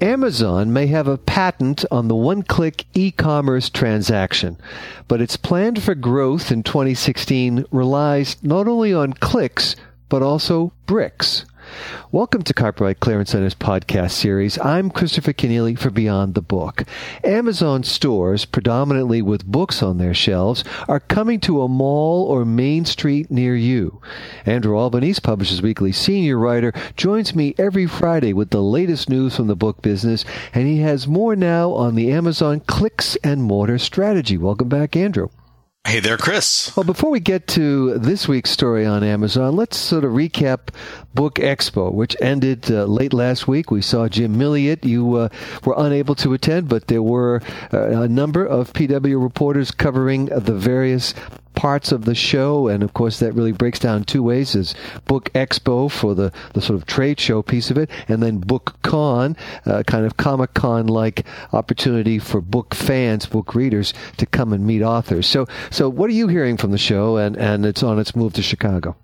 Amazon may have a patent on the one click e commerce transaction, but its plan for growth in 2016 relies not only on clicks, but also bricks. Welcome to Copyright Clearance Center's podcast series. I'm Christopher Kenneally for Beyond the Book. Amazon stores, predominantly with books on their shelves, are coming to a mall or main street near you. Andrew Albanese, Publishers Weekly senior writer, joins me every Friday with the latest news from the book business, and he has more now on the Amazon clicks and mortar strategy. Welcome back, Andrew. Hey there, Chris. Well, before we get to this week's story on Amazon, let's sort of recap Book Expo, which ended uh, late last week. We saw Jim Milliot. You uh, were unable to attend, but there were uh, a number of PW reporters covering the various parts of the show, and of course that really breaks down two ways: is Book Expo for the the sort of trade show piece of it, and then Book Con, uh, kind of Comic Con like opportunity for book fans, book readers to come and meet authors. So, so what are you hearing from the show, and and it's on its move to Chicago?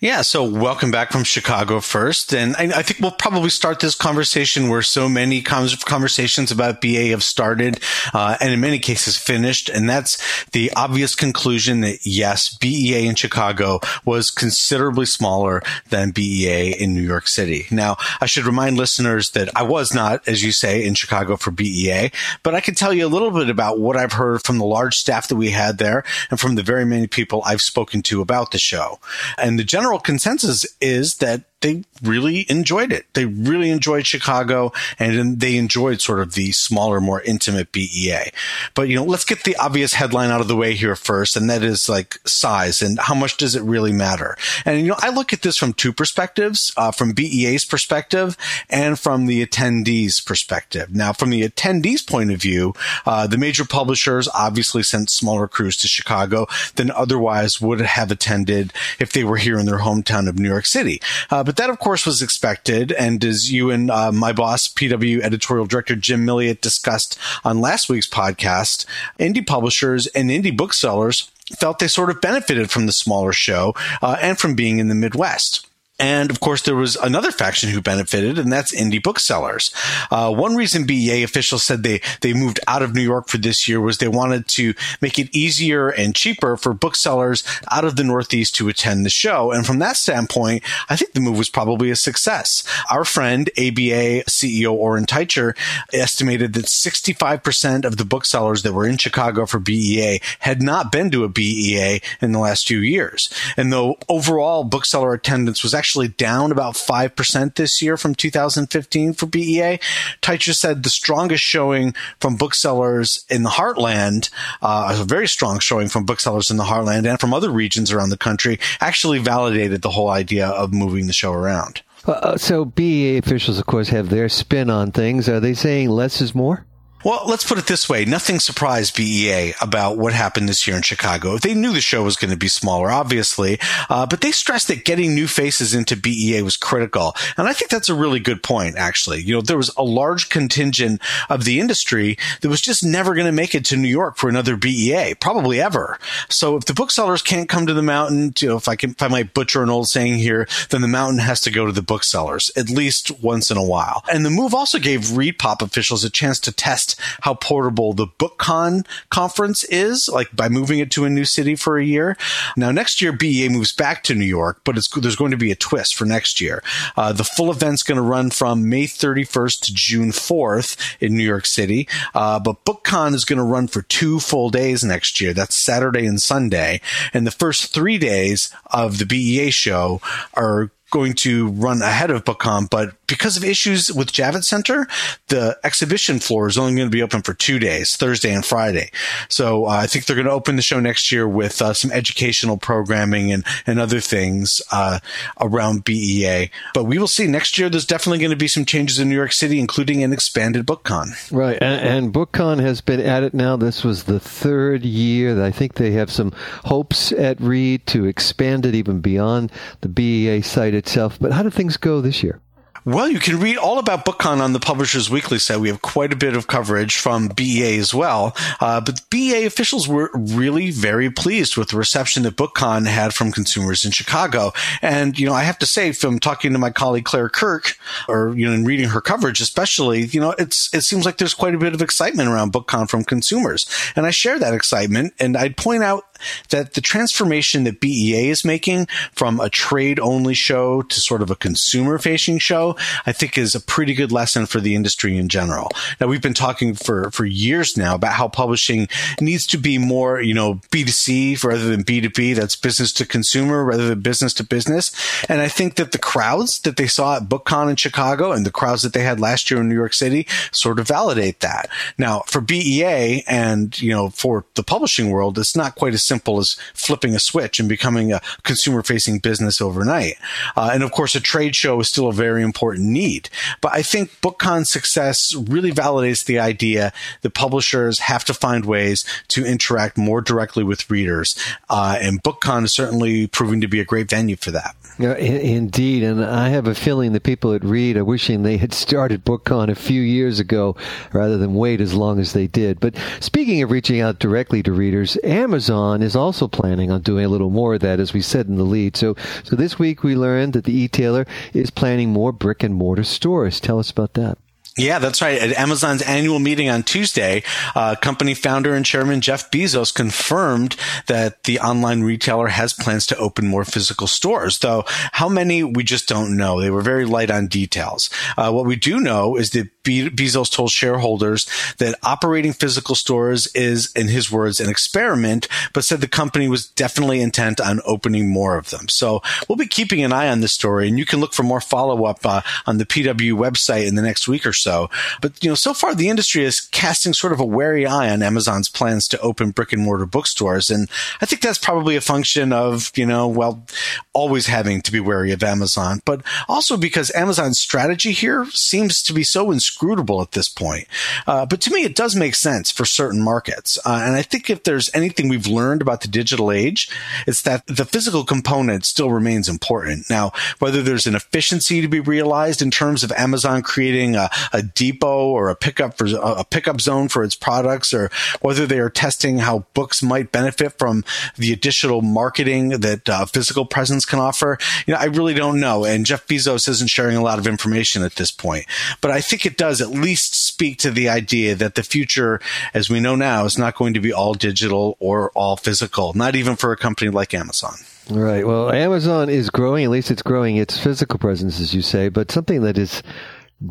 Yeah, so welcome back from Chicago first. And I, I, think we'll probably start this conversation where so many conversations about BEA have started, uh, and in many cases finished. And that's the obvious conclusion that yes, BEA in Chicago was considerably smaller than BEA in New York City. Now, I should remind listeners that I was not, as you say, in Chicago for BEA, but I can tell you a little bit about what I've heard from the large staff that we had there and from the very many people I've spoken to about the show. And the general general consensus is that they really enjoyed it. They really enjoyed Chicago and they enjoyed sort of the smaller, more intimate BEA. But, you know, let's get the obvious headline out of the way here first. And that is like size and how much does it really matter? And, you know, I look at this from two perspectives, uh, from BEA's perspective and from the attendees perspective. Now, from the attendees point of view, uh, the major publishers obviously sent smaller crews to Chicago than otherwise would have attended if they were here in their hometown of New York City. Uh, but that, of course, was expected. And as you and uh, my boss, PW editorial director Jim Milliot, discussed on last week's podcast, indie publishers and indie booksellers felt they sort of benefited from the smaller show uh, and from being in the Midwest. And of course, there was another faction who benefited, and that's indie booksellers. Uh, one reason BEA officials said they, they moved out of New York for this year was they wanted to make it easier and cheaper for booksellers out of the Northeast to attend the show. And from that standpoint, I think the move was probably a success. Our friend, ABA CEO Oren Teicher, estimated that 65% of the booksellers that were in Chicago for BEA had not been to a BEA in the last few years. And though overall bookseller attendance was actually actually down about 5% this year from 2015 for BEA. Teicher said the strongest showing from booksellers in the heartland, uh, a very strong showing from booksellers in the heartland and from other regions around the country, actually validated the whole idea of moving the show around. Uh, so BEA officials, of course, have their spin on things. Are they saying less is more? Well, let's put it this way. Nothing surprised BEA about what happened this year in Chicago. They knew the show was going to be smaller, obviously, uh, but they stressed that getting new faces into BEA was critical. And I think that's a really good point, actually. You know, there was a large contingent of the industry that was just never going to make it to New York for another BEA, probably ever. So if the booksellers can't come to the mountain, you know, if I can, if I might butcher an old saying here, then the mountain has to go to the booksellers at least once in a while. And the move also gave Reed Pop officials a chance to test how portable the BookCon conference is, like by moving it to a new city for a year. Now, next year, BEA moves back to New York, but there's going to be a twist for next year. Uh, the full event's going to run from May 31st to June 4th in New York City, uh, but BookCon is going to run for two full days next year. That's Saturday and Sunday. And the first three days of the BEA show are going to run ahead of BookCon, but because of issues with Javits Center, the exhibition floor is only going to be open for two days, Thursday and Friday. So uh, I think they're going to open the show next year with uh, some educational programming and, and other things uh, around BEA. But we will see next year. There's definitely going to be some changes in New York City, including an expanded BookCon. Right, and, and BookCon has been at it now. This was the third year. I think they have some hopes at Reed to expand it even beyond the BEA site itself. But how did things go this year? Well, you can read all about BookCon on the Publishers Weekly site. We have quite a bit of coverage from BEA as well. Uh, but BEA officials were really very pleased with the reception that BookCon had from consumers in Chicago. And, you know, I have to say, from talking to my colleague Claire Kirk, or, you know, in reading her coverage especially, you know, it's, it seems like there's quite a bit of excitement around BookCon from consumers. And I share that excitement. And I'd point out that the transformation that BEA is making from a trade only show to sort of a consumer facing show, I think is a pretty good lesson for the industry in general. Now we've been talking for, for years now about how publishing needs to be more, you know, B2C rather than B2B. That's business to consumer rather than business to business. And I think that the crowds that they saw at BookCon in Chicago and the crowds that they had last year in New York City sort of validate that. Now for BEA and, you know, for the publishing world, it's not quite as simple as flipping a switch and becoming a consumer facing business overnight. Uh, and of course, a trade show is still a very important need. But I think BookCon's success really validates the idea that publishers have to find ways to interact more directly with readers. Uh, and BookCon is certainly proving to be a great venue for that. Yeah, indeed, and I have a feeling the people at Reed are wishing they had started BookCon a few years ago rather than wait as long as they did. But speaking of reaching out directly to readers, Amazon is also planning on doing a little more of that, as we said in the lead. So, so this week we learned that the e-tailer is planning more brick and mortar stores. Tell us about that. Yeah, that's right. At Amazon's annual meeting on Tuesday, uh, company founder and chairman Jeff Bezos confirmed that the online retailer has plans to open more physical stores, though how many we just don't know. They were very light on details. Uh, what we do know is that Be- Bezos told shareholders that operating physical stores is, in his words, an experiment, but said the company was definitely intent on opening more of them. So we'll be keeping an eye on this story, and you can look for more follow up uh, on the PW website in the next week or so so. But, you know, so far the industry is casting sort of a wary eye on Amazon's plans to open brick and mortar bookstores. And I think that's probably a function of, you know, well, always having to be wary of Amazon, but also because Amazon's strategy here seems to be so inscrutable at this point. Uh, but to me, it does make sense for certain markets. Uh, and I think if there's anything we've learned about the digital age, it's that the physical component still remains important. Now, whether there's an efficiency to be realized in terms of Amazon creating a, a depot or a pickup for a pickup zone for its products, or whether they are testing how books might benefit from the additional marketing that uh, physical presence can offer. You know, I really don't know. And Jeff Bezos isn't sharing a lot of information at this point, but I think it does at least speak to the idea that the future, as we know now, is not going to be all digital or all physical, not even for a company like Amazon. Right. Well, Amazon is growing, at least it's growing its physical presence, as you say, but something that is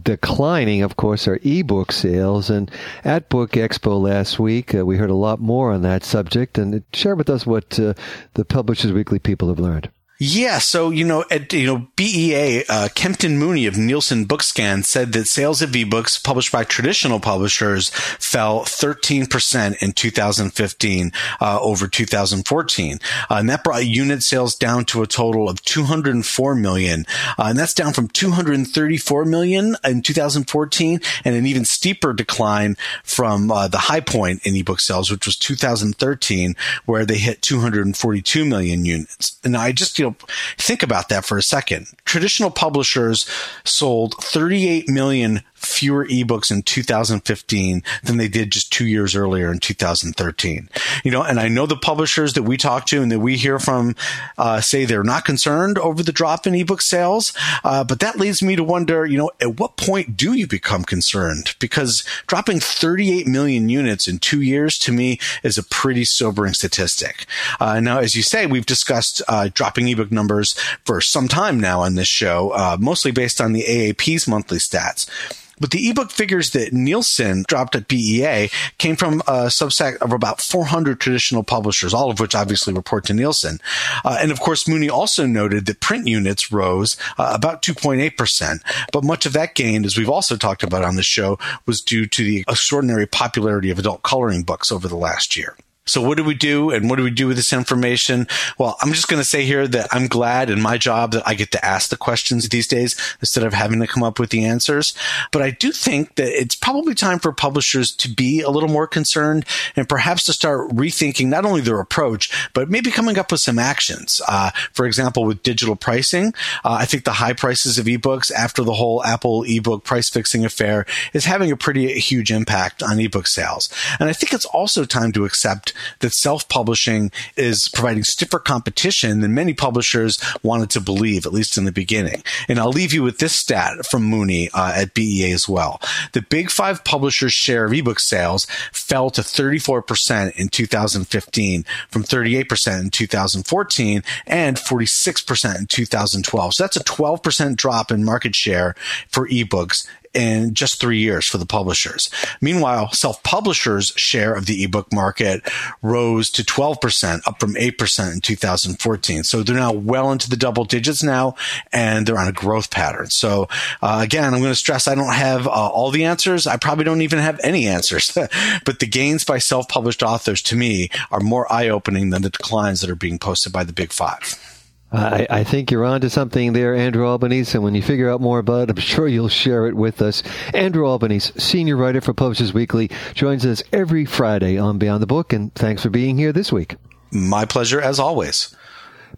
declining, of course, are ebook sales. And at Book Expo last week, uh, we heard a lot more on that subject. And share with us what uh, the Publishers Weekly people have learned. Yeah, so you know, at you know, BEA, uh, Kempton Mooney of Nielsen Bookscan said that sales of ebooks published by traditional publishers fell 13% in 2015 uh, over 2014, uh, and that brought unit sales down to a total of 204 million, uh, and that's down from 234 million in 2014, and an even steeper decline from uh, the high point in ebook sales, which was 2013, where they hit 242 million units. And I just you know know, think about that for a second. Traditional publishers sold 38 million fewer ebooks in 2015 than they did just two years earlier in 2013. You know, and I know the publishers that we talk to and that we hear from uh, say they're not concerned over the drop in ebook sales, uh, but that leads me to wonder, you know, at what point do you become concerned? Because dropping 38 million units in two years to me is a pretty sobering statistic. Uh, now, as you say, we've discussed uh, dropping ebook numbers for some time now on this show, uh, mostly based on the AAP's monthly stats. But the ebook figures that Nielsen dropped at BEA came from a subset of about 400 traditional publishers, all of which obviously report to Nielsen. Uh, and of course, Mooney also noted that print units rose uh, about 2.8%. But much of that gain, as we've also talked about on the show, was due to the extraordinary popularity of adult coloring books over the last year. So what do we do and what do we do with this information? Well, I'm just going to say here that I'm glad in my job that I get to ask the questions these days instead of having to come up with the answers. But I do think that it's probably time for publishers to be a little more concerned and perhaps to start rethinking not only their approach, but maybe coming up with some actions. Uh, for example, with digital pricing, uh, I think the high prices of ebooks after the whole Apple ebook price fixing affair is having a pretty huge impact on ebook sales. And I think it's also time to accept that self-publishing is providing stiffer competition than many publishers wanted to believe, at least in the beginning. And I'll leave you with this stat from Mooney uh, at BEA as well. The big five publishers' share of ebook sales fell to 34% in 2015 from 38% in 2014 and 46% in 2012. So that's a 12% drop in market share for ebooks in just three years for the publishers. Meanwhile, self-publishers' share of the ebook market rose to 12%, up from 8% in 2014. So they're now well into the double digits now, and they're on a growth pattern. So uh, again, I'm going to stress I don't have uh, all the answers. I probably don't even have any answers, but the gains by self-published authors to me are more eye-opening than the declines that are being posted by the big five. I, I, think you're onto something there, Andrew Albanese. And when you figure out more about it, I'm sure you'll share it with us. Andrew Albanese, senior writer for Publishers Weekly, joins us every Friday on Beyond the Book. And thanks for being here this week. My pleasure, as always.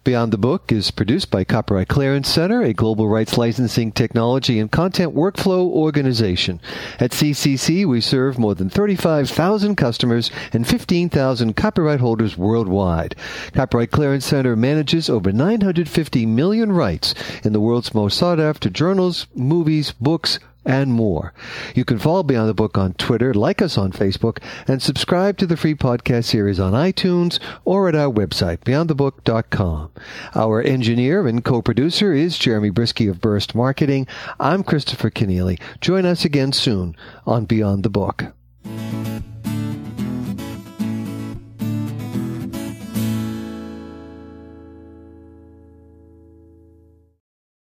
Beyond the Book is produced by Copyright Clearance Center, a global rights licensing technology and content workflow organization. At CCC, we serve more than 35,000 customers and 15,000 copyright holders worldwide. Copyright Clearance Center manages over 950 million rights in the world's most sought after journals, movies, books, and more. You can follow Beyond the Book on Twitter, like us on Facebook, and subscribe to the free podcast series on iTunes or at our website, beyondthebook.com. Our engineer and co-producer is Jeremy Brieske of Burst Marketing. I'm Christopher Kenneally. Join us again soon on Beyond the Book.